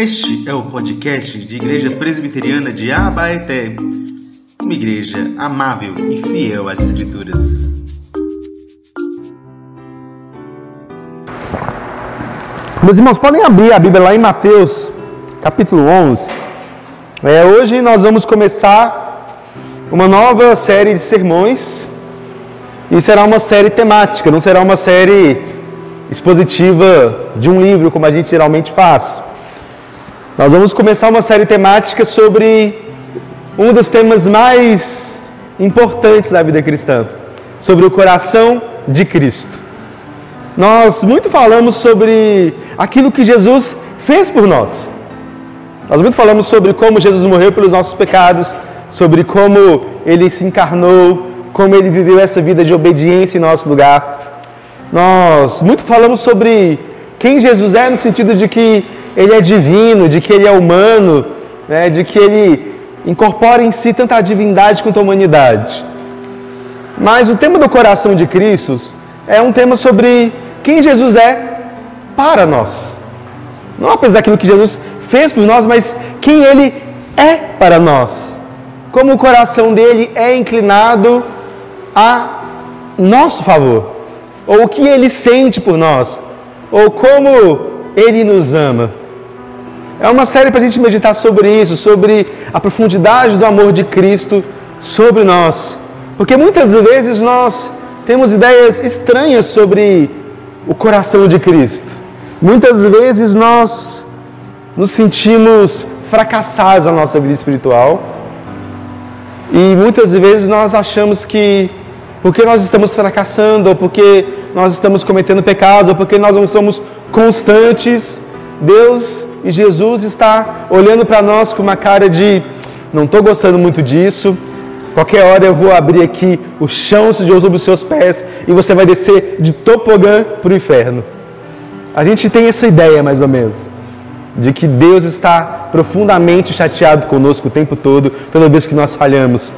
Este é o podcast de Igreja Presbiteriana de Abaeté, uma igreja amável e fiel às Escrituras. Meus irmãos, podem abrir a Bíblia lá em Mateus, capítulo 11. É, hoje nós vamos começar uma nova série de sermões e será uma série temática, não será uma série expositiva de um livro como a gente geralmente faz. Nós vamos começar uma série temática sobre um dos temas mais importantes da vida cristã, sobre o coração de Cristo. Nós muito falamos sobre aquilo que Jesus fez por nós. Nós muito falamos sobre como Jesus morreu pelos nossos pecados, sobre como ele se encarnou, como ele viveu essa vida de obediência em nosso lugar. Nós muito falamos sobre quem Jesus é no sentido de que ele é divino, de que ele é humano, né, de que ele incorpora em si tanta divindade quanto a humanidade. Mas o tema do coração de Cristo é um tema sobre quem Jesus é para nós. Não apenas aquilo que Jesus fez por nós, mas quem ele é para nós. Como o coração dele é inclinado a nosso favor, ou o que ele sente por nós, ou como ele nos ama. É uma série para a gente meditar sobre isso, sobre a profundidade do amor de Cristo sobre nós. Porque muitas vezes nós temos ideias estranhas sobre o coração de Cristo. Muitas vezes nós nos sentimos fracassados na nossa vida espiritual. E muitas vezes nós achamos que porque nós estamos fracassando, ou porque nós estamos cometendo pecados, ou porque nós não somos constantes, Deus e Jesus está olhando para nós com uma cara de não estou gostando muito disso. Qualquer hora eu vou abrir aqui o chão de sobre os seus pés e você vai descer de topogã para o inferno. A gente tem essa ideia mais ou menos de que Deus está profundamente chateado conosco o tempo todo, toda vez que nós falhamos.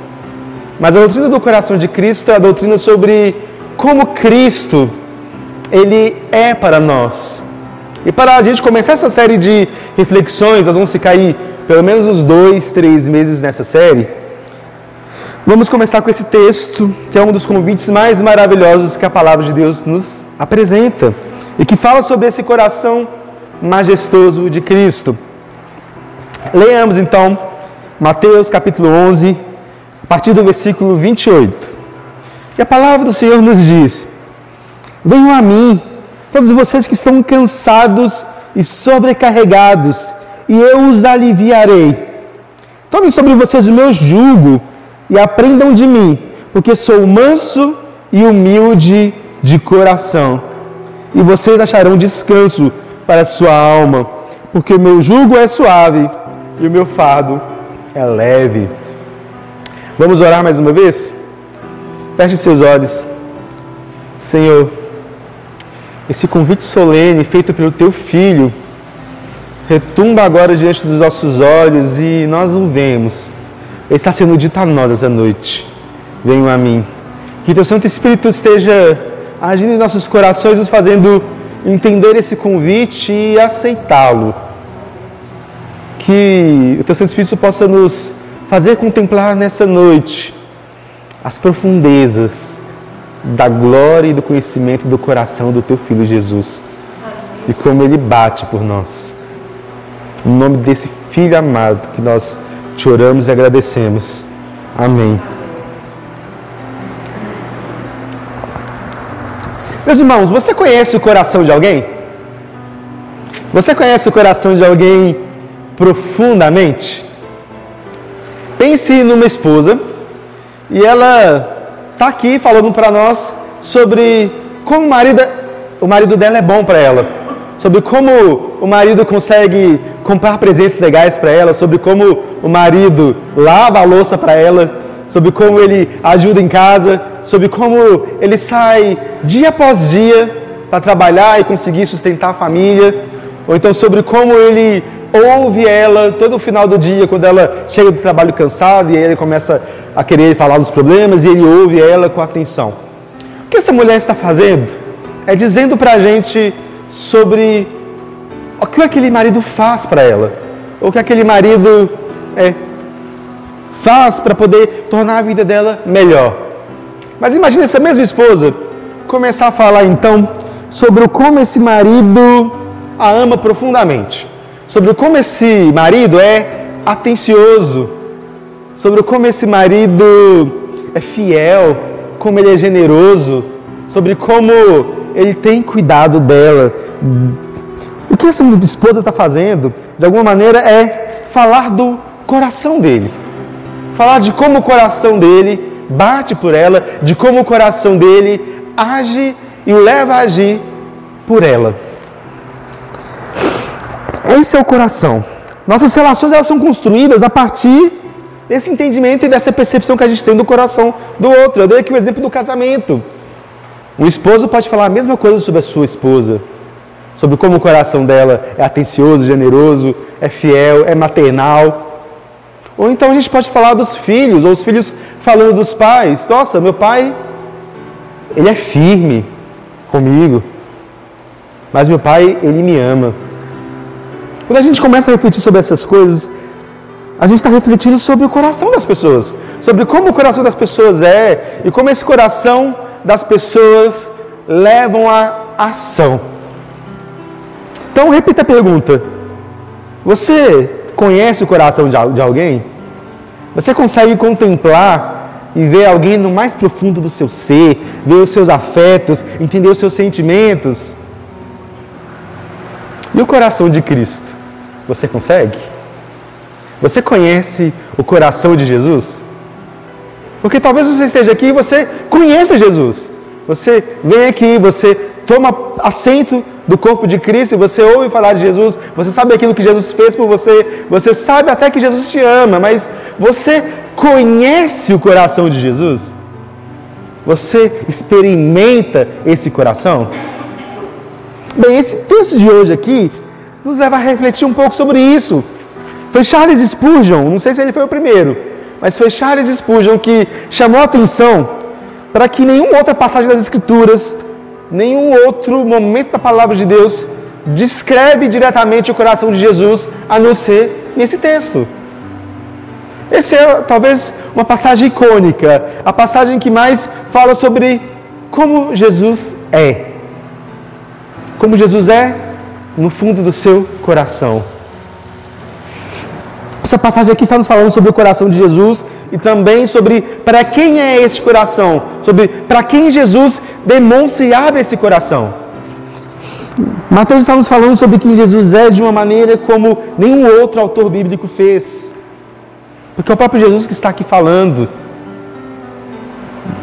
Mas a doutrina do coração de Cristo é a doutrina sobre como Cristo ele é para nós. E para a gente começar essa série de reflexões, nós vamos ficar aí pelo menos uns dois, três meses nessa série. Vamos começar com esse texto, que é um dos convites mais maravilhosos que a palavra de Deus nos apresenta e que fala sobre esse coração majestoso de Cristo. Leamos então Mateus capítulo 11, a partir do versículo 28. E a palavra do Senhor nos diz: Venham a mim todos vocês que estão cansados e sobrecarregados, e eu os aliviarei. Tomem sobre vocês o meu jugo e aprendam de mim, porque sou manso e humilde de coração. E vocês acharão descanso para a sua alma, porque o meu jugo é suave e o meu fardo é leve. Vamos orar mais uma vez? Feche seus olhos. Senhor, esse convite solene feito pelo teu filho retumba agora diante dos nossos olhos e nós o vemos. Ele está sendo dito a nós essa noite. Venham a mim. Que teu Santo Espírito esteja agindo em nossos corações, nos fazendo entender esse convite e aceitá-lo. Que o teu Santo Espírito possa nos fazer contemplar nessa noite as profundezas da glória e do conhecimento do coração do teu filho Jesus. E como ele bate por nós. Em nome desse filho amado que nós te oramos e agradecemos. Amém. Meus irmãos, você conhece o coração de alguém? Você conhece o coração de alguém profundamente? Pense numa esposa e ela está aqui falando para nós sobre como o marido, o marido dela é bom para ela, sobre como o marido consegue comprar presentes legais para ela, sobre como o marido lava a louça para ela, sobre como ele ajuda em casa, sobre como ele sai dia após dia para trabalhar e conseguir sustentar a família, ou então sobre como ele ouve ela todo o final do dia, quando ela chega do trabalho cansada e ele começa a querer falar dos problemas e ele ouve ela com atenção. O que essa mulher está fazendo? É dizendo para a gente sobre o que aquele marido faz para ela, o que aquele marido é, faz para poder tornar a vida dela melhor. Mas imagine essa mesma esposa começar a falar então sobre como esse marido a ama profundamente, sobre como esse marido é atencioso, sobre como esse marido é fiel, como ele é generoso, sobre como ele tem cuidado dela. O que essa esposa está fazendo, de alguma maneira, é falar do coração dele. Falar de como o coração dele bate por ela, de como o coração dele age e o leva a agir por ela. É o coração. Nossas relações elas são construídas a partir desse entendimento e dessa percepção que a gente tem do coração do outro. Eu dei aqui o exemplo do casamento. Um esposo pode falar a mesma coisa sobre a sua esposa, sobre como o coração dela é atencioso, generoso, é fiel, é maternal. Ou então a gente pode falar dos filhos, ou os filhos falando dos pais. Nossa, meu pai, ele é firme comigo, mas meu pai, ele me ama. Quando a gente começa a refletir sobre essas coisas, a gente está refletindo sobre o coração das pessoas, sobre como o coração das pessoas é e como esse coração das pessoas levam a ação. Então, repita a pergunta: Você conhece o coração de alguém? Você consegue contemplar e ver alguém no mais profundo do seu ser, ver os seus afetos, entender os seus sentimentos? E o coração de Cristo? Você consegue? Você conhece o coração de Jesus? Porque talvez você esteja aqui e você conheça Jesus. Você vem aqui, você toma assento do corpo de Cristo, você ouve falar de Jesus, você sabe aquilo que Jesus fez por você, você sabe até que Jesus te ama, mas você conhece o coração de Jesus? Você experimenta esse coração? Bem, esse texto de hoje aqui nos leva a refletir um pouco sobre isso. Foi Charles Spurgeon, não sei se ele foi o primeiro, mas foi Charles Spurgeon que chamou a atenção para que nenhuma outra passagem das Escrituras, nenhum outro momento da palavra de Deus descreve diretamente o coração de Jesus a não ser nesse texto. Essa é talvez uma passagem icônica, a passagem que mais fala sobre como Jesus é. Como Jesus é no fundo do seu coração. Essa passagem aqui está nos falando sobre o coração de Jesus e também sobre para quem é esse coração, sobre para quem Jesus demonstra e abre esse coração. Mateus está nos falando sobre quem Jesus é de uma maneira como nenhum outro autor bíblico fez. Porque é o próprio Jesus que está aqui falando.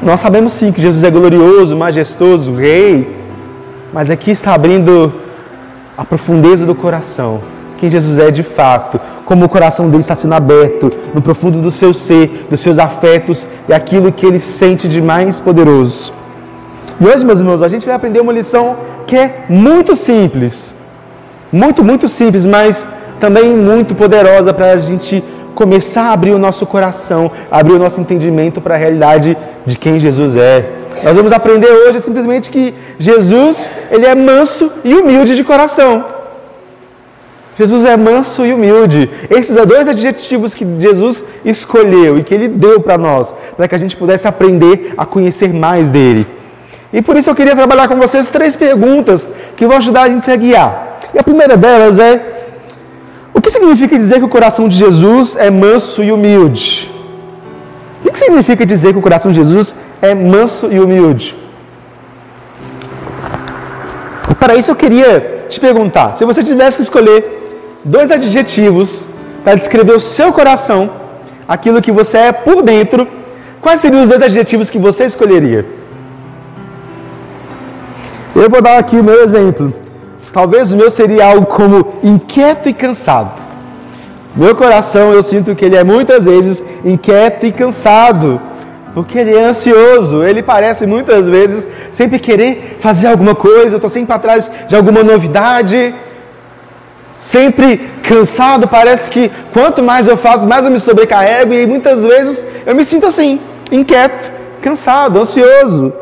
Nós sabemos sim que Jesus é glorioso, majestoso, rei, mas aqui está abrindo a profundeza do coração, quem Jesus é de fato, como o coração dele está sendo aberto no profundo do seu ser, dos seus afetos e aquilo que ele sente de mais poderoso. E hoje, meus irmãos, a gente vai aprender uma lição que é muito simples, muito, muito simples, mas também muito poderosa para a gente começar a abrir o nosso coração, abrir o nosso entendimento para a realidade de quem Jesus é. Nós vamos aprender hoje simplesmente que Jesus, ele é manso e humilde de coração. Jesus é manso e humilde. Esses são dois adjetivos que Jesus escolheu e que ele deu para nós, para que a gente pudesse aprender a conhecer mais dele. E por isso eu queria trabalhar com vocês três perguntas que vão ajudar a gente a guiar. E a primeira delas é: o que significa dizer que o coração de Jesus é manso e humilde? O que significa dizer que o coração de Jesus é manso e humilde? Para isso eu queria te perguntar: se você tivesse que escolher dois adjetivos para descrever o seu coração, aquilo que você é por dentro, quais seriam os dois adjetivos que você escolheria? Eu vou dar aqui o meu exemplo. Talvez o meu seria algo como inquieto e cansado. Meu coração, eu sinto que ele é muitas vezes inquieto e cansado, porque ele é ansioso, ele parece muitas vezes sempre querer fazer alguma coisa, eu estou sempre atrás de alguma novidade, sempre cansado, parece que quanto mais eu faço, mais eu me sobrecarrego e muitas vezes eu me sinto assim, inquieto, cansado, ansioso.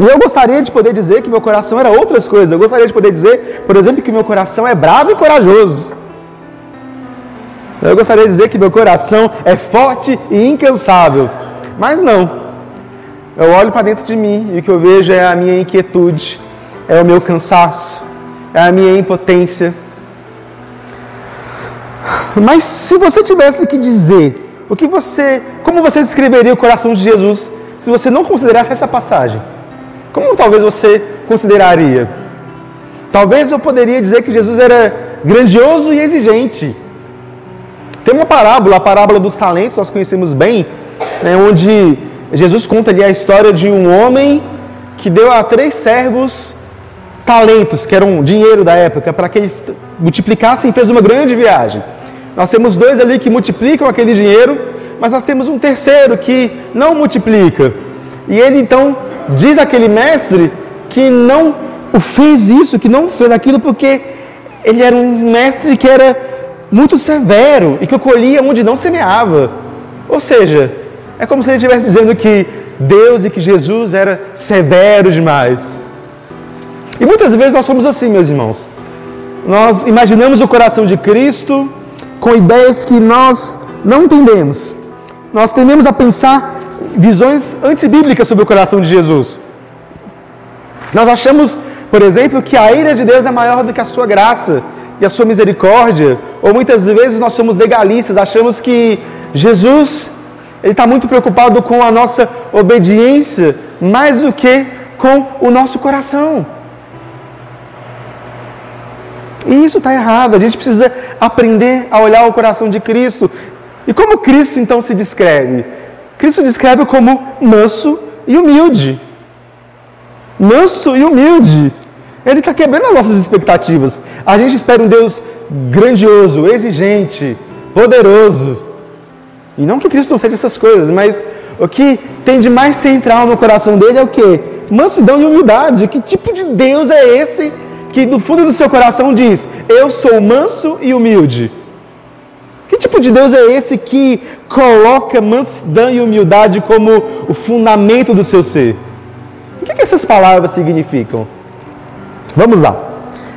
E eu gostaria de poder dizer que meu coração era outras coisas. Eu gostaria de poder dizer, por exemplo, que meu coração é bravo e corajoso. Eu gostaria de dizer que meu coração é forte e incansável. Mas não. Eu olho para dentro de mim e o que eu vejo é a minha inquietude, é o meu cansaço, é a minha impotência. Mas se você tivesse que dizer o que você, como você descreveria o coração de Jesus se você não considerasse essa passagem? Como talvez você consideraria? Talvez eu poderia dizer que Jesus era grandioso e exigente. Tem uma parábola, a parábola dos talentos, nós conhecemos bem, né, onde Jesus conta ali a história de um homem que deu a três servos talentos, que eram dinheiro da época, para que eles multiplicassem e fez uma grande viagem. Nós temos dois ali que multiplicam aquele dinheiro, mas nós temos um terceiro que não multiplica. E ele então diz aquele mestre que não fez isso, que não fez aquilo porque ele era um mestre que era muito severo e que colhia onde não semeava. Ou seja, é como se ele estivesse dizendo que Deus e que Jesus era severo demais. E muitas vezes nós somos assim, meus irmãos. Nós imaginamos o coração de Cristo com ideias que nós não entendemos. Nós tendemos a pensar visões antibíblicas sobre o coração de Jesus. Nós achamos, por exemplo, que a ira de Deus é maior do que a sua graça e a sua misericórdia, ou muitas vezes nós somos legalistas, achamos que Jesus ele está muito preocupado com a nossa obediência mais do que com o nosso coração. E isso está errado. A gente precisa aprender a olhar o coração de Cristo. E como Cristo então se descreve? Cristo descreve como manso e humilde. Manso e humilde. Ele está quebrando as nossas expectativas. A gente espera um Deus grandioso, exigente, poderoso. E não que Cristo não seja essas coisas, mas o que tem de mais central no coração dele é o que? Mansidão e humildade. Que tipo de Deus é esse que do fundo do seu coração diz: Eu sou manso e humilde? Que tipo de Deus é esse que coloca mansidão e humildade como o fundamento do seu ser? O que, que essas palavras significam? Vamos lá.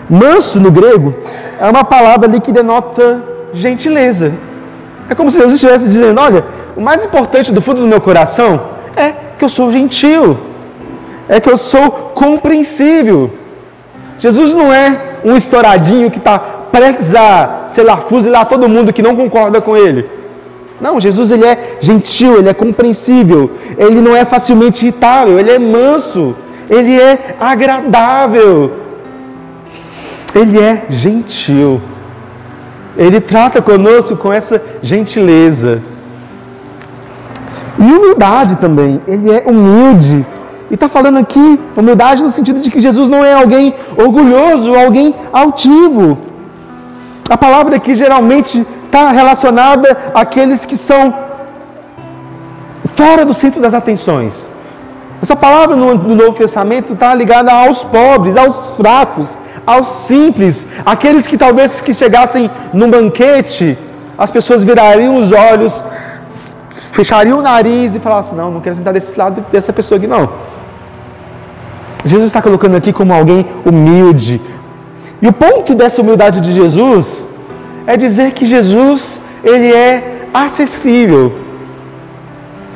Manso no grego é uma palavra ali que denota gentileza. É como se Jesus estivesse dizendo: Olha, o mais importante do fundo do meu coração é que eu sou gentil, é que eu sou compreensível. Jesus não é um estouradinho que está prestes a, sei lá, fuzilar todo mundo que não concorda com ele. Não, Jesus ele é gentil, ele é compreensível, ele não é facilmente irritável, ele é manso, ele é agradável, ele é gentil. Ele trata conosco com essa gentileza. E humildade também, ele é humilde. E está falando aqui humildade no sentido de que Jesus não é alguém orgulhoso, alguém altivo. A palavra aqui geralmente está relacionada àqueles que são fora do centro das atenções. Essa palavra no, no Novo Testamento está ligada aos pobres, aos fracos, aos simples, aqueles que talvez que chegassem num banquete, as pessoas virariam os olhos, fechariam o nariz e falassem: Não, não quero sentar desse lado dessa pessoa aqui, não. Jesus está colocando aqui como alguém humilde. E o ponto dessa humildade de Jesus é dizer que Jesus, ele é acessível.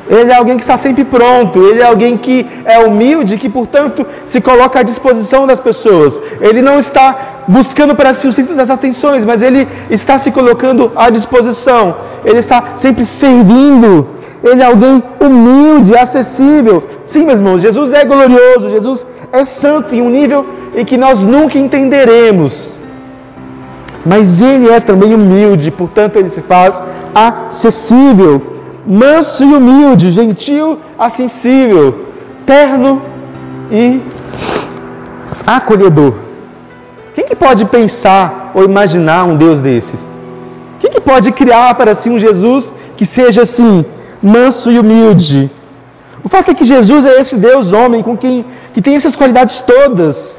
Ele é alguém que está sempre pronto, ele é alguém que é humilde, que portanto se coloca à disposição das pessoas. Ele não está buscando para si o centro das atenções, mas ele está se colocando à disposição. Ele está sempre servindo. Ele é alguém humilde, acessível. Sim, meus irmãos, Jesus é glorioso, Jesus é santo em um nível em que nós nunca entenderemos. Mas ele é também humilde, portanto ele se faz acessível, manso e humilde, gentil, acessível, terno e acolhedor. Quem que pode pensar ou imaginar um Deus desses? Quem que pode criar para si um Jesus que seja assim, manso e humilde? O fato é que Jesus é esse Deus homem com quem que tem essas qualidades todas.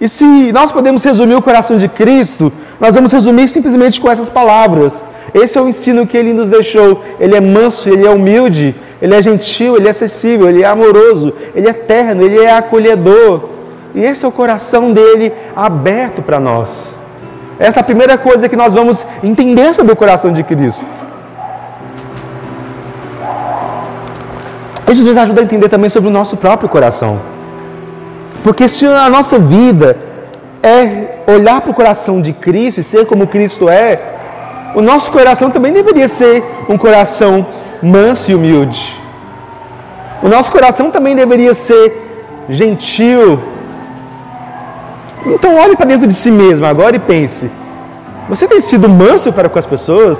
E se nós podemos resumir o coração de Cristo, nós vamos resumir simplesmente com essas palavras. Esse é o ensino que ele nos deixou. Ele é manso, ele é humilde, ele é gentil, ele é acessível, ele é amoroso, ele é terno, ele é acolhedor. E esse é o coração dele aberto para nós. Essa é a primeira coisa que nós vamos entender sobre o coração de Cristo. Isso nos ajuda a entender também sobre o nosso próprio coração. Porque se a nossa vida é olhar para o coração de Cristo e ser como Cristo é, o nosso coração também deveria ser um coração manso e humilde. O nosso coração também deveria ser gentil. Então olhe para dentro de si mesmo agora e pense: você tem sido manso para com as pessoas?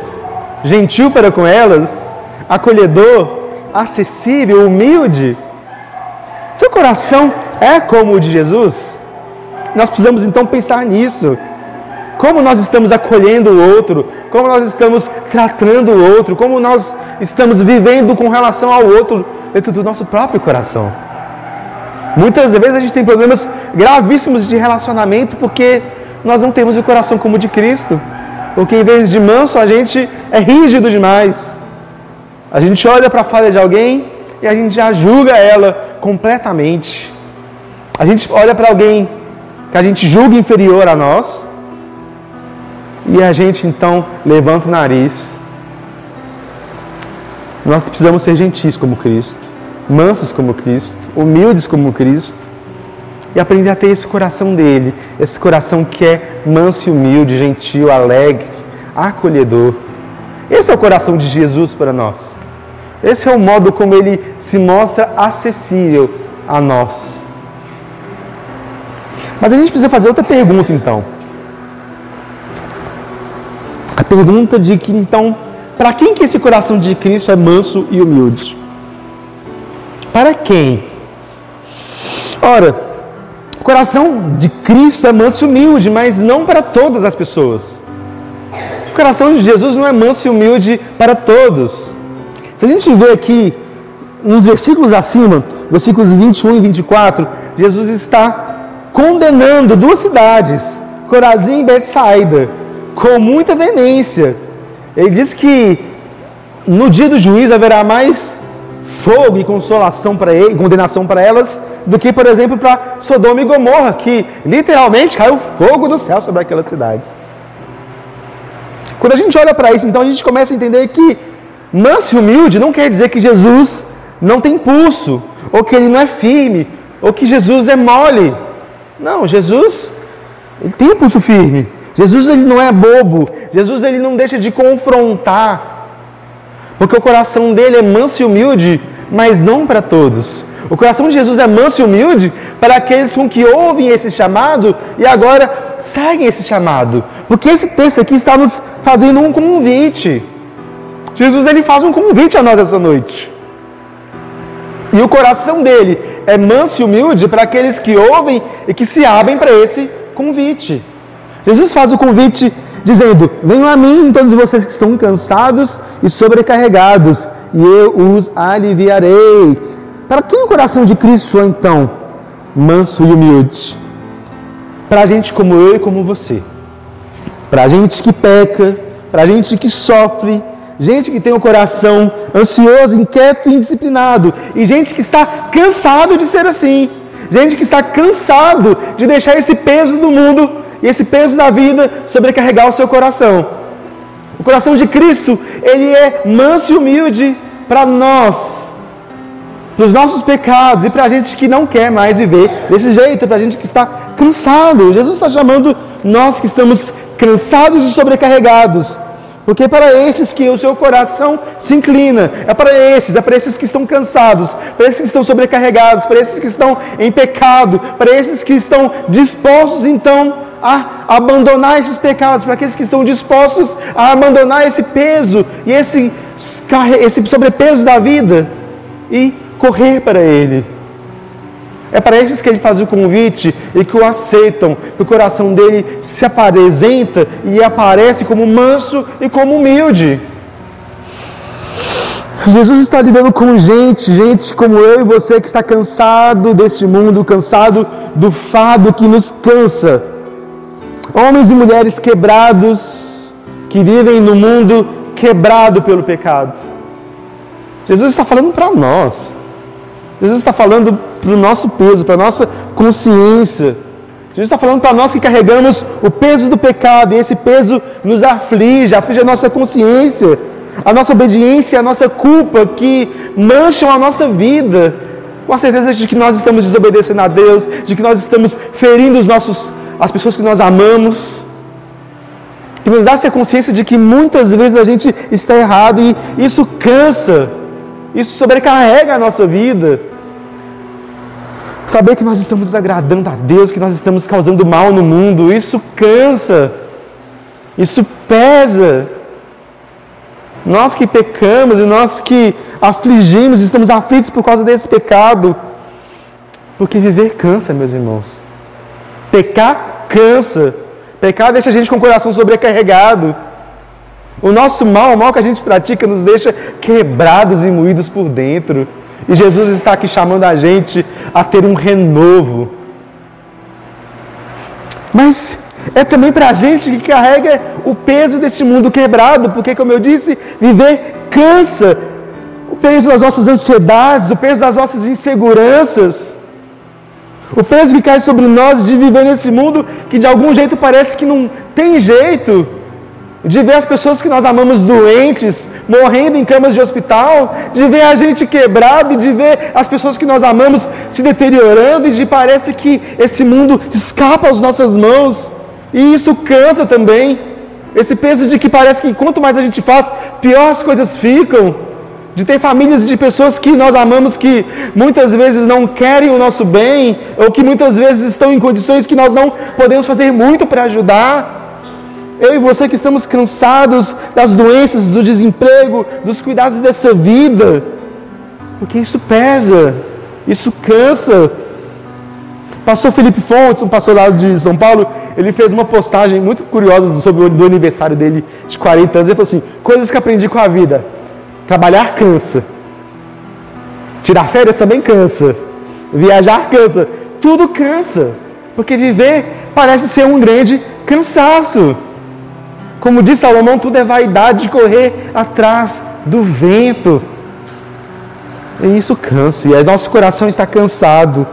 Gentil para com elas? Acolhedor? acessível, humilde? Seu coração é como o de Jesus? Nós precisamos então pensar nisso. Como nós estamos acolhendo o outro, como nós estamos tratando o outro, como nós estamos vivendo com relação ao outro dentro do nosso próprio coração. Muitas vezes a gente tem problemas gravíssimos de relacionamento porque nós não temos o coração como o de Cristo. Porque em vez de manso, a gente é rígido demais. A gente olha para a falha de alguém e a gente já julga ela completamente. A gente olha para alguém que a gente julga inferior a nós e a gente então levanta o nariz. Nós precisamos ser gentis como Cristo, mansos como Cristo, humildes como Cristo e aprender a ter esse coração dele, esse coração que é manso e humilde, gentil, alegre, acolhedor. Esse é o coração de Jesus para nós. Esse é o modo como ele se mostra acessível a nós. Mas a gente precisa fazer outra pergunta então. A pergunta de que então, para quem que esse coração de Cristo é manso e humilde? Para quem? Ora, o coração de Cristo é manso e humilde, mas não para todas as pessoas. O coração de Jesus não é manso e humilde para todos. Se a gente vê aqui, nos versículos acima, versículos 21 e 24, Jesus está condenando duas cidades, Corazim e Betsaida, com muita veemência. Ele diz que no dia do juízo haverá mais fogo e consolação para ele, condenação para elas, do que, por exemplo, para Sodoma e Gomorra, que literalmente caiu fogo do céu sobre aquelas cidades. Quando a gente olha para isso, então a gente começa a entender que Manso e humilde não quer dizer que Jesus não tem pulso, ou que ele não é firme, ou que Jesus é mole. Não, Jesus, ele tem pulso firme. Jesus ele não é bobo. Jesus ele não deixa de confrontar. Porque o coração dele é manso e humilde, mas não para todos. O coração de Jesus é manso e humilde para aqueles com que ouvem esse chamado e agora seguem esse chamado. Porque esse texto aqui está nos fazendo um convite. Jesus ele faz um convite a nós essa noite. E o coração dele é manso e humilde para aqueles que ouvem e que se abrem para esse convite. Jesus faz o convite dizendo: Venham a mim, todos vocês que estão cansados e sobrecarregados, e eu os aliviarei. Para quem o coração de Cristo é então manso e humilde? Para gente como eu e como você. Para gente que peca, para gente que sofre, gente que tem o coração ansioso, inquieto e indisciplinado, e gente que está cansado de ser assim, gente que está cansado de deixar esse peso do mundo e esse peso da vida sobrecarregar o seu coração. O coração de Cristo, ele é manso e humilde para nós, para os nossos pecados e para a gente que não quer mais viver desse jeito, para a gente que está cansado. Jesus está chamando nós que estamos cansados e sobrecarregados porque é para estes que o seu coração se inclina, é para estes, é para esses que estão cansados, para esses que estão sobrecarregados, para esses que estão em pecado, para esses que estão dispostos então a abandonar esses pecados, para aqueles que estão dispostos a abandonar esse peso e esse, esse sobrepeso da vida e correr para Ele. É para esses que ele faz o convite e que o aceitam, que o coração dele se apresenta e aparece como manso e como humilde. Jesus está lidando com gente, gente como eu e você que está cansado deste mundo, cansado do fado que nos cansa. Homens e mulheres quebrados, que vivem no mundo quebrado pelo pecado. Jesus está falando para nós. Jesus está falando para o nosso peso, para a nossa consciência. Jesus está falando para nós que carregamos o peso do pecado e esse peso nos aflige, aflige a nossa consciência, a nossa obediência, a nossa culpa que mancham a nossa vida, com a certeza de que nós estamos desobedecendo a Deus, de que nós estamos ferindo os nossos, as pessoas que nós amamos, que nos dá essa consciência de que muitas vezes a gente está errado e isso cansa, isso sobrecarrega a nossa vida. Saber que nós estamos desagradando a Deus, que nós estamos causando mal no mundo, isso cansa, isso pesa. Nós que pecamos e nós que afligimos, estamos aflitos por causa desse pecado. Porque viver cansa, meus irmãos. Pecar cansa. Pecar deixa a gente com o coração sobrecarregado. O nosso mal, o mal que a gente pratica, nos deixa quebrados e moídos por dentro. E Jesus está aqui chamando a gente a ter um renovo. Mas é também para a gente que carrega o peso desse mundo quebrado, porque, como eu disse, viver cansa. O peso das nossas ansiedades, o peso das nossas inseguranças, o peso que cai sobre nós de viver nesse mundo que de algum jeito parece que não tem jeito, de ver as pessoas que nós amamos doentes, morrendo em camas de hospital, de ver a gente quebrado de ver as pessoas que nós amamos se deteriorando e de parece que esse mundo escapa às nossas mãos. E isso cansa também. Esse peso de que parece que quanto mais a gente faz, pior as coisas ficam. De ter famílias de pessoas que nós amamos que muitas vezes não querem o nosso bem, ou que muitas vezes estão em condições que nós não podemos fazer muito para ajudar. Eu e você que estamos cansados das doenças, do desemprego, dos cuidados dessa vida, porque isso pesa, isso cansa. Pastor Felipe Fontes, um pastor lá de São Paulo, ele fez uma postagem muito curiosa sobre o aniversário dele de 40 anos. Ele falou assim: coisas que aprendi com a vida. Trabalhar cansa. Tirar férias também cansa. Viajar cansa. Tudo cansa. Porque viver parece ser um grande cansaço. Como diz Salomão, tudo é vaidade de correr atrás do vento. E isso cansa. E nosso coração está cansado.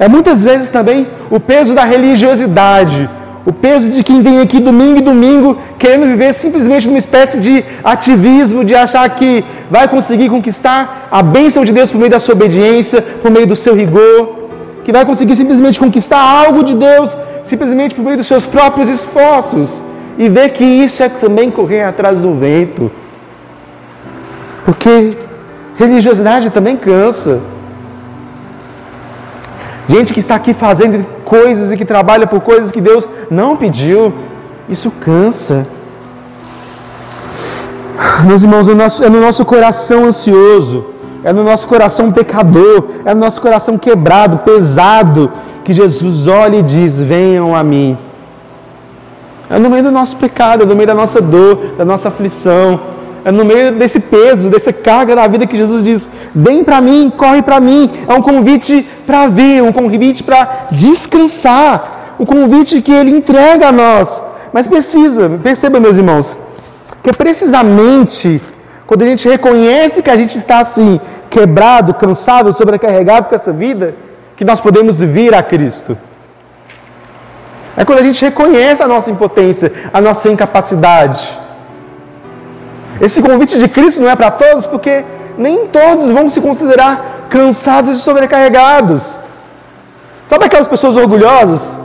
É muitas vezes também o peso da religiosidade, o peso de quem vem aqui domingo e domingo querendo viver simplesmente uma espécie de ativismo, de achar que vai conseguir conquistar a bênção de Deus por meio da sua obediência, por meio do seu rigor, que vai conseguir simplesmente conquistar algo de Deus simplesmente por meio dos seus próprios esforços e ver que isso é também correr atrás do vento. Porque religiosidade também cansa. Gente que está aqui fazendo coisas e que trabalha por coisas que Deus não pediu. Isso cansa. Meus irmãos, é no nosso, é no nosso coração ansioso, é no nosso coração pecador, é no nosso coração quebrado, pesado, que Jesus olha e diz: Venham a mim. É no meio do nosso pecado, é no meio da nossa dor, da nossa aflição, é no meio desse peso, dessa carga da vida que Jesus diz: vem para mim, corre para mim. É um convite para vir, um convite para descansar, um convite que Ele entrega a nós. Mas precisa, perceba, meus irmãos, que precisamente quando a gente reconhece que a gente está assim, quebrado, cansado, sobrecarregado com essa vida, que nós podemos vir a Cristo. É quando a gente reconhece a nossa impotência, a nossa incapacidade. Esse convite de Cristo não é para todos, porque nem todos vão se considerar cansados e sobrecarregados. Sabe aquelas pessoas orgulhosas?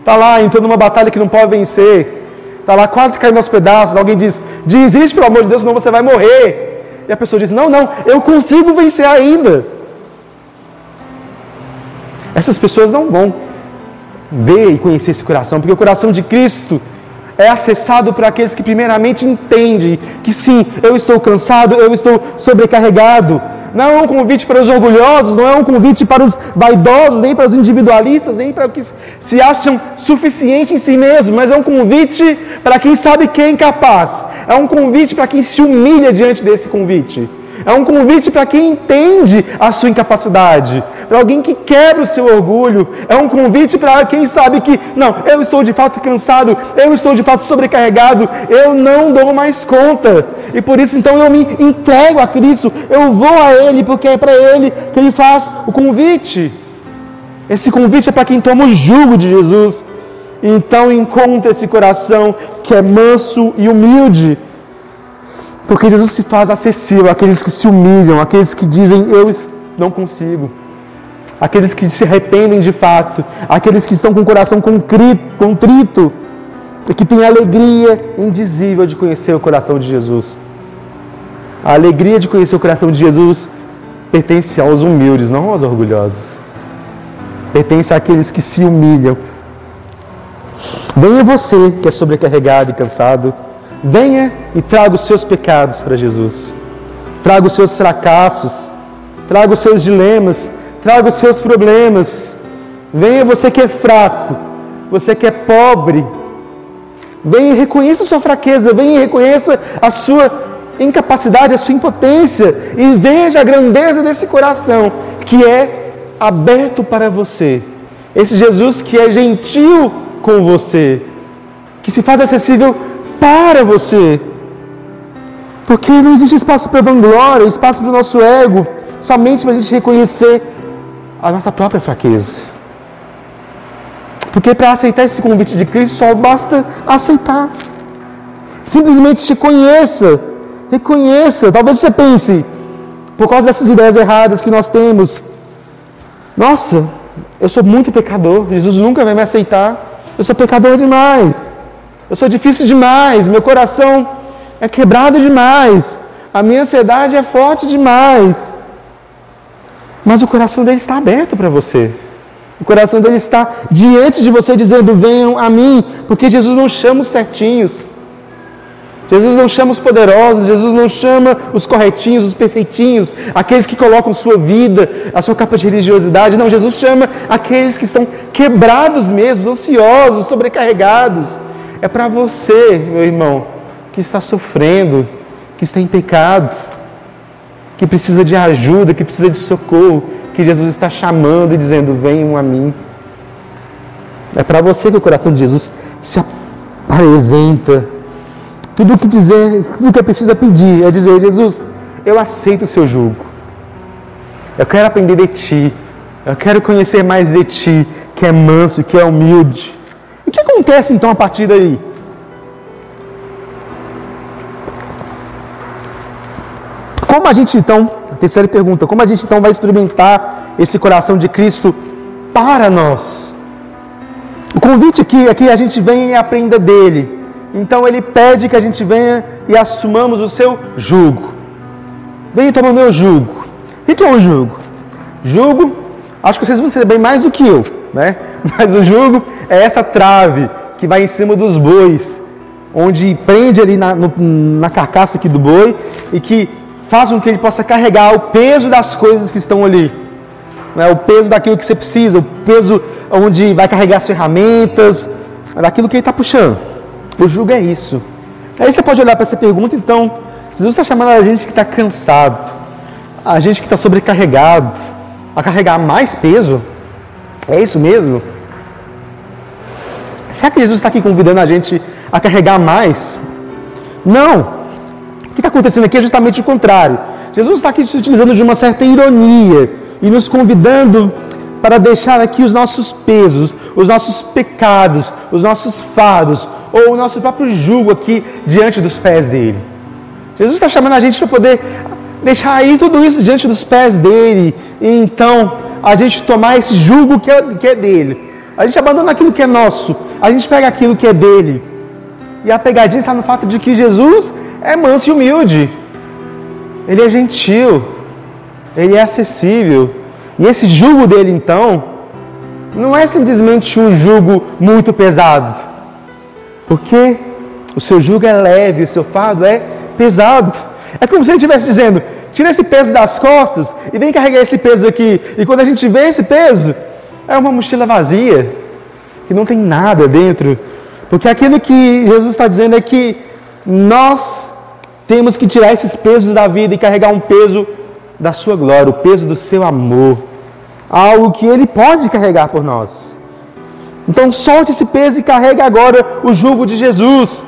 Está lá entrando numa batalha que não pode vencer. Está lá quase caindo aos pedaços. Alguém diz: desiste, pelo amor de Deus, senão você vai morrer. E a pessoa diz: não, não, eu consigo vencer ainda. Essas pessoas não vão ver e conhecer esse coração, porque o coração de Cristo é acessado por aqueles que primeiramente entendem que sim, eu estou cansado, eu estou sobrecarregado. Não é um convite para os orgulhosos, não é um convite para os vaidosos, nem para os individualistas, nem para os que se acham suficientes em si mesmos, mas é um convite para quem sabe que é incapaz. É um convite para quem se humilha diante desse convite. É um convite para quem entende a sua incapacidade, para alguém que quebra o seu orgulho. É um convite para quem sabe que, não, eu estou de fato cansado, eu estou de fato sobrecarregado, eu não dou mais conta. E por isso então eu me entrego a Cristo, eu vou a Ele, porque é para Ele que Ele faz o convite. Esse convite é para quem toma o jugo de Jesus. Então encontra esse coração que é manso e humilde. Porque Jesus se faz acessível àqueles que se humilham, àqueles que dizem eu não consigo, aqueles que se arrependem de fato, aqueles que estão com o coração contrito e que têm alegria indizível de conhecer o coração de Jesus. A alegria de conhecer o coração de Jesus pertence aos humildes, não aos orgulhosos. Pertence àqueles que se humilham. Venha você que é sobrecarregado e cansado Venha e traga os seus pecados para Jesus. Traga os seus fracassos, traga os seus dilemas, traga os seus problemas. Venha você que é fraco, você que é pobre. Venha e reconheça a sua fraqueza, venha e reconheça a sua incapacidade, a sua impotência e veja a grandeza desse coração que é aberto para você. Esse Jesus que é gentil com você, que se faz acessível para você. Porque não existe espaço para vanglória, espaço para o nosso ego, somente para a gente reconhecer a nossa própria fraqueza. Porque para aceitar esse convite de Cristo só basta aceitar. Simplesmente reconheça, reconheça. Talvez você pense, por causa dessas ideias erradas que nós temos, nossa, eu sou muito pecador, Jesus nunca vai me aceitar, eu sou pecador demais. Eu sou difícil demais, meu coração é quebrado demais, a minha ansiedade é forte demais. Mas o coração dele está aberto para você. O coração dele está diante de você dizendo: Venham a mim, porque Jesus não chama os certinhos. Jesus não chama os poderosos, Jesus não chama os corretinhos, os perfeitinhos, aqueles que colocam sua vida, a sua capa de religiosidade. Não, Jesus chama aqueles que estão quebrados mesmo, ansiosos, sobrecarregados. É para você, meu irmão, que está sofrendo, que está em pecado, que precisa de ajuda, que precisa de socorro, que Jesus está chamando e dizendo: Venham a mim. É para você que o coração de Jesus se apresenta. Tudo o que dizer, tudo que precisa pedir é dizer: Jesus, eu aceito o seu jugo. Eu quero aprender de ti. Eu quero conhecer mais de ti, que é manso, que é humilde. Que acontece então a partir daí? Como a gente então, a terceira pergunta, como a gente então vai experimentar esse coração de Cristo para nós? O convite aqui é que a gente venha e aprenda dele. Então ele pede que a gente venha e assumamos o seu jugo. Venha tomar o meu jugo. O que é um jugo? Jugo, acho que vocês vão saber bem mais do que eu, né? Mas o jugo é essa trave que vai em cima dos bois, onde prende ali na, no, na carcaça aqui do boi e que faz com que ele possa carregar o peso das coisas que estão ali. Né? O peso daquilo que você precisa, o peso onde vai carregar as ferramentas, daquilo que ele está puxando. O jugo é isso. Aí você pode olhar para essa pergunta, então, Jesus está chamando a gente que está cansado, a gente que está sobrecarregado, a carregar mais peso. É isso mesmo? Será que Jesus está aqui convidando a gente a carregar mais? Não. O que está acontecendo aqui é justamente o contrário. Jesus está aqui se utilizando de uma certa ironia e nos convidando para deixar aqui os nossos pesos, os nossos pecados, os nossos fados ou o nosso próprio jugo aqui diante dos pés dele. Jesus está chamando a gente para poder deixar aí tudo isso diante dos pés dele e então a gente tomar esse jugo que é, que é dele a gente abandona aquilo que é nosso, a gente pega aquilo que é dele. E a pegadinha está no fato de que Jesus é manso e humilde. Ele é gentil, ele é acessível. E esse jugo dele, então, não é simplesmente um jugo muito pesado. Porque o seu jugo é leve, o seu fardo é pesado. É como se ele estivesse dizendo: tira esse peso das costas e vem carregar esse peso aqui. E quando a gente vê esse peso, é uma mochila vazia, que não tem nada dentro. Porque aquilo que Jesus está dizendo é que nós temos que tirar esses pesos da vida e carregar um peso da sua glória, o peso do seu amor, algo que Ele pode carregar por nós. Então solte esse peso e carregue agora o jugo de Jesus,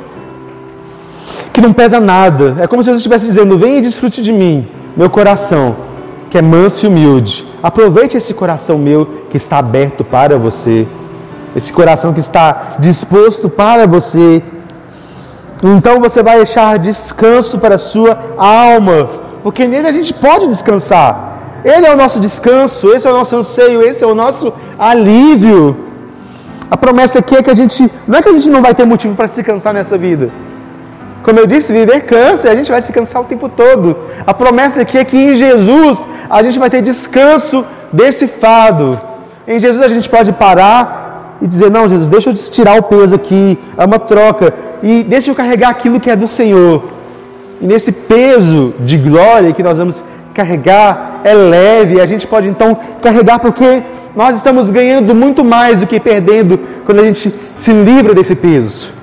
que não pesa nada. É como se Jesus estivesse dizendo: Venha e desfrute de mim, meu coração, que é manso e humilde. Aproveite esse coração meu que está aberto para você, esse coração que está disposto para você. Então você vai deixar descanso para a sua alma, porque nele a gente pode descansar. Ele é o nosso descanso, esse é o nosso anseio, esse é o nosso alívio. A promessa aqui é que a gente, não é que a gente não vai ter motivo para se cansar nessa vida. Como eu disse, viver cansa e a gente vai se cansar o tempo todo. A promessa aqui é que em Jesus a gente vai ter descanso desse fado. Em Jesus a gente pode parar e dizer: Não, Jesus, deixa eu tirar o peso aqui, é uma troca, e deixa eu carregar aquilo que é do Senhor. E nesse peso de glória que nós vamos carregar é leve, a gente pode então carregar porque nós estamos ganhando muito mais do que perdendo quando a gente se livra desse peso.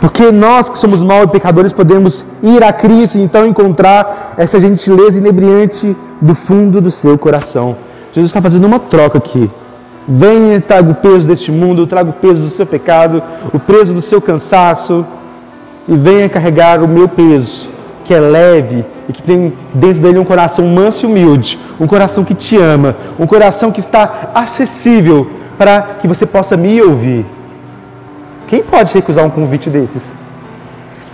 Porque nós que somos maus e pecadores podemos ir a Cristo e então encontrar essa gentileza inebriante do fundo do seu coração. Jesus está fazendo uma troca aqui. Venha, traga o peso deste mundo, traga o peso do seu pecado, o peso do seu cansaço, e venha carregar o meu peso, que é leve e que tem dentro dele um coração manso e humilde, um coração que te ama, um coração que está acessível para que você possa me ouvir. Quem pode recusar um convite desses?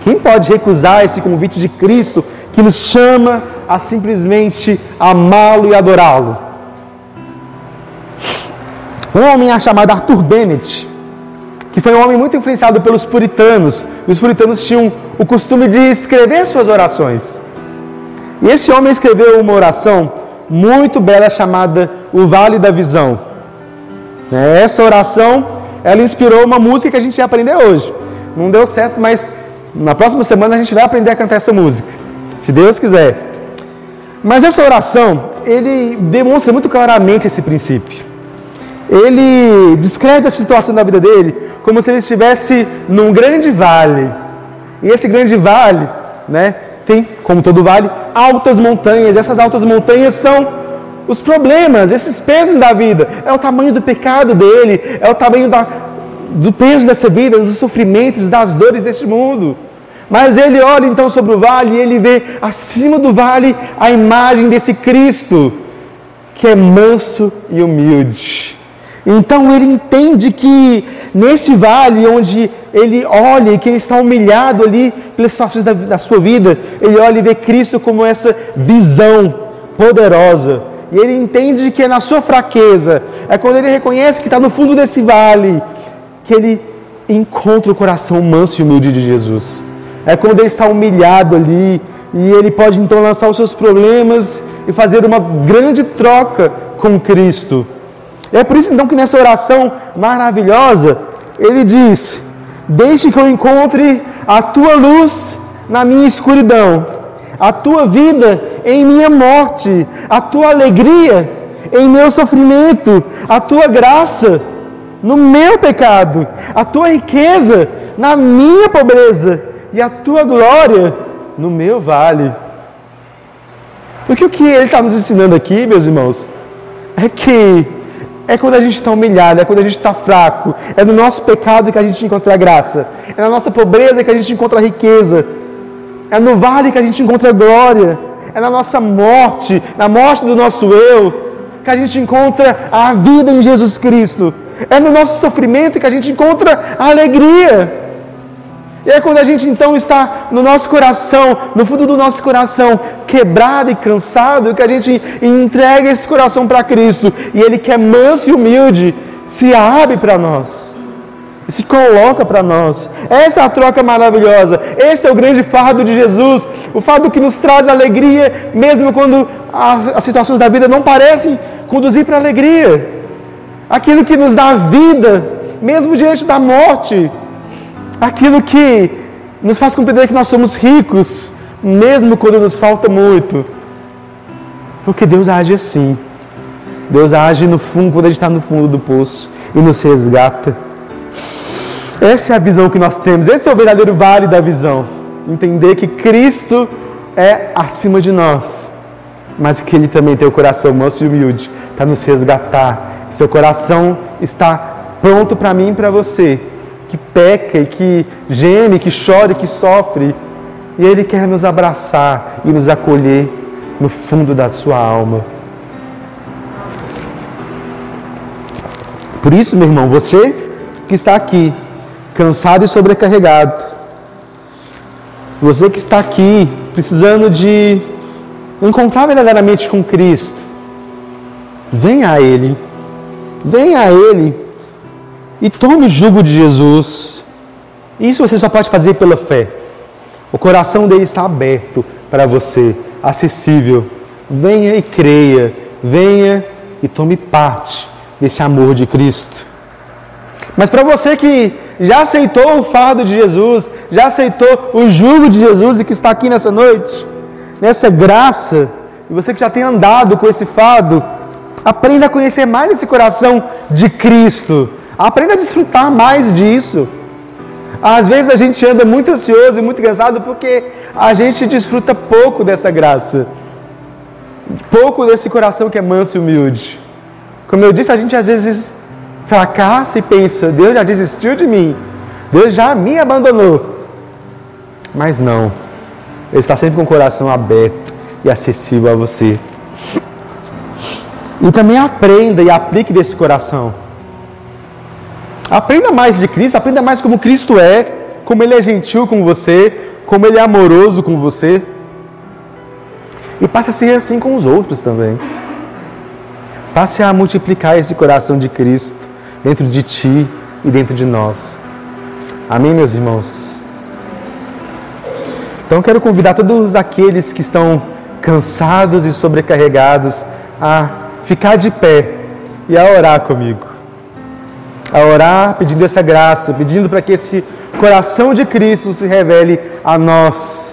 Quem pode recusar esse convite de Cristo que nos chama a simplesmente amá-lo e adorá-lo? Um homem chamado Arthur Bennett, que foi um homem muito influenciado pelos puritanos. Os puritanos tinham o costume de escrever suas orações. E esse homem escreveu uma oração muito bela chamada O Vale da Visão. Né, essa oração, ela inspirou uma música que a gente ia aprender hoje. Não deu certo, mas na próxima semana a gente vai aprender a cantar essa música, se Deus quiser. Mas essa oração, ele demonstra muito claramente esse princípio. Ele descreve a situação da vida dele como se ele estivesse num grande vale. E esse grande vale, né, tem, como todo vale, altas montanhas. Essas altas montanhas são os problemas, esses pesos da vida. É o tamanho do pecado dele, é o tamanho da, do peso dessa vida, dos sofrimentos, das dores deste mundo. Mas ele olha então sobre o vale e ele vê acima do vale a imagem desse Cristo, que é manso e humilde. Então ele entende que nesse vale onde ele olha e que ele está humilhado ali pelas situações da, da sua vida, ele olha e vê Cristo como essa visão poderosa. E ele entende que é na sua fraqueza, é quando ele reconhece que está no fundo desse vale, que ele encontra o coração manso e humilde de Jesus. É quando ele está humilhado ali e ele pode então lançar os seus problemas e fazer uma grande troca com Cristo. É por isso então que nessa oração maravilhosa, ele diz: Deixe que eu encontre a tua luz na minha escuridão, a tua vida em minha morte, a tua alegria em meu sofrimento, a tua graça no meu pecado, a tua riqueza na minha pobreza e a tua glória no meu vale. Porque o que ele está nos ensinando aqui, meus irmãos, é que é quando a gente está humilhado, é quando a gente está fraco, é no nosso pecado que a gente encontra a graça, é na nossa pobreza que a gente encontra a riqueza, é no vale que a gente encontra a glória, é na nossa morte, na morte do nosso eu, que a gente encontra a vida em Jesus Cristo, é no nosso sofrimento que a gente encontra a alegria. E é quando a gente então está no nosso coração, no fundo do nosso coração, quebrado e cansado, que a gente entrega esse coração para Cristo. E Ele que é manso e humilde, se abre para nós, se coloca para nós. Essa é a troca maravilhosa, esse é o grande fardo de Jesus, o fardo que nos traz alegria, mesmo quando as, as situações da vida não parecem conduzir para alegria, aquilo que nos dá vida, mesmo diante da morte aquilo que nos faz compreender que nós somos ricos, mesmo quando nos falta muito. Porque Deus age assim. Deus age no fundo, quando a gente está no fundo do poço e nos resgata. Essa é a visão que nós temos, esse é o verdadeiro vale da visão. Entender que Cristo é acima de nós. mas que Ele também tem o coração manso e humilde para nos resgatar. Seu coração está pronto para mim e para você, que peca e que geme, que chora e que sofre, e Ele quer nos abraçar e nos acolher no fundo da sua alma. Por isso, meu irmão, você que está aqui, cansado e sobrecarregado, você que está aqui precisando de encontrar verdadeiramente com Cristo, venha a Ele, venha a Ele e tome o jugo de Jesus. Isso você só pode fazer pela fé. O coração dele está aberto para você, acessível. Venha e creia, venha e tome parte desse amor de Cristo. Mas para você que já aceitou o fardo de Jesus, já aceitou o jugo de Jesus e que está aqui nessa noite, nessa graça, e você que já tem andado com esse fardo, aprenda a conhecer mais esse coração de Cristo. Aprenda a desfrutar mais disso. Às vezes a gente anda muito ansioso e muito cansado porque a gente desfruta pouco dessa graça, pouco desse coração que é manso e humilde. Como eu disse, a gente às vezes fracassa e pensa: Deus já desistiu de mim, Deus já me abandonou. Mas não, Ele está sempre com o coração aberto e acessível a você. E também aprenda e aplique desse coração. Aprenda mais de Cristo, aprenda mais como Cristo é, como Ele é gentil com você, como Ele é amoroso com você. E passe a ser assim com os outros também. Passe a multiplicar esse coração de Cristo dentro de ti e dentro de nós. Amém, meus irmãos? Então quero convidar todos aqueles que estão cansados e sobrecarregados a ficar de pé e a orar comigo. A orar pedindo essa graça, pedindo para que esse coração de Cristo se revele a nós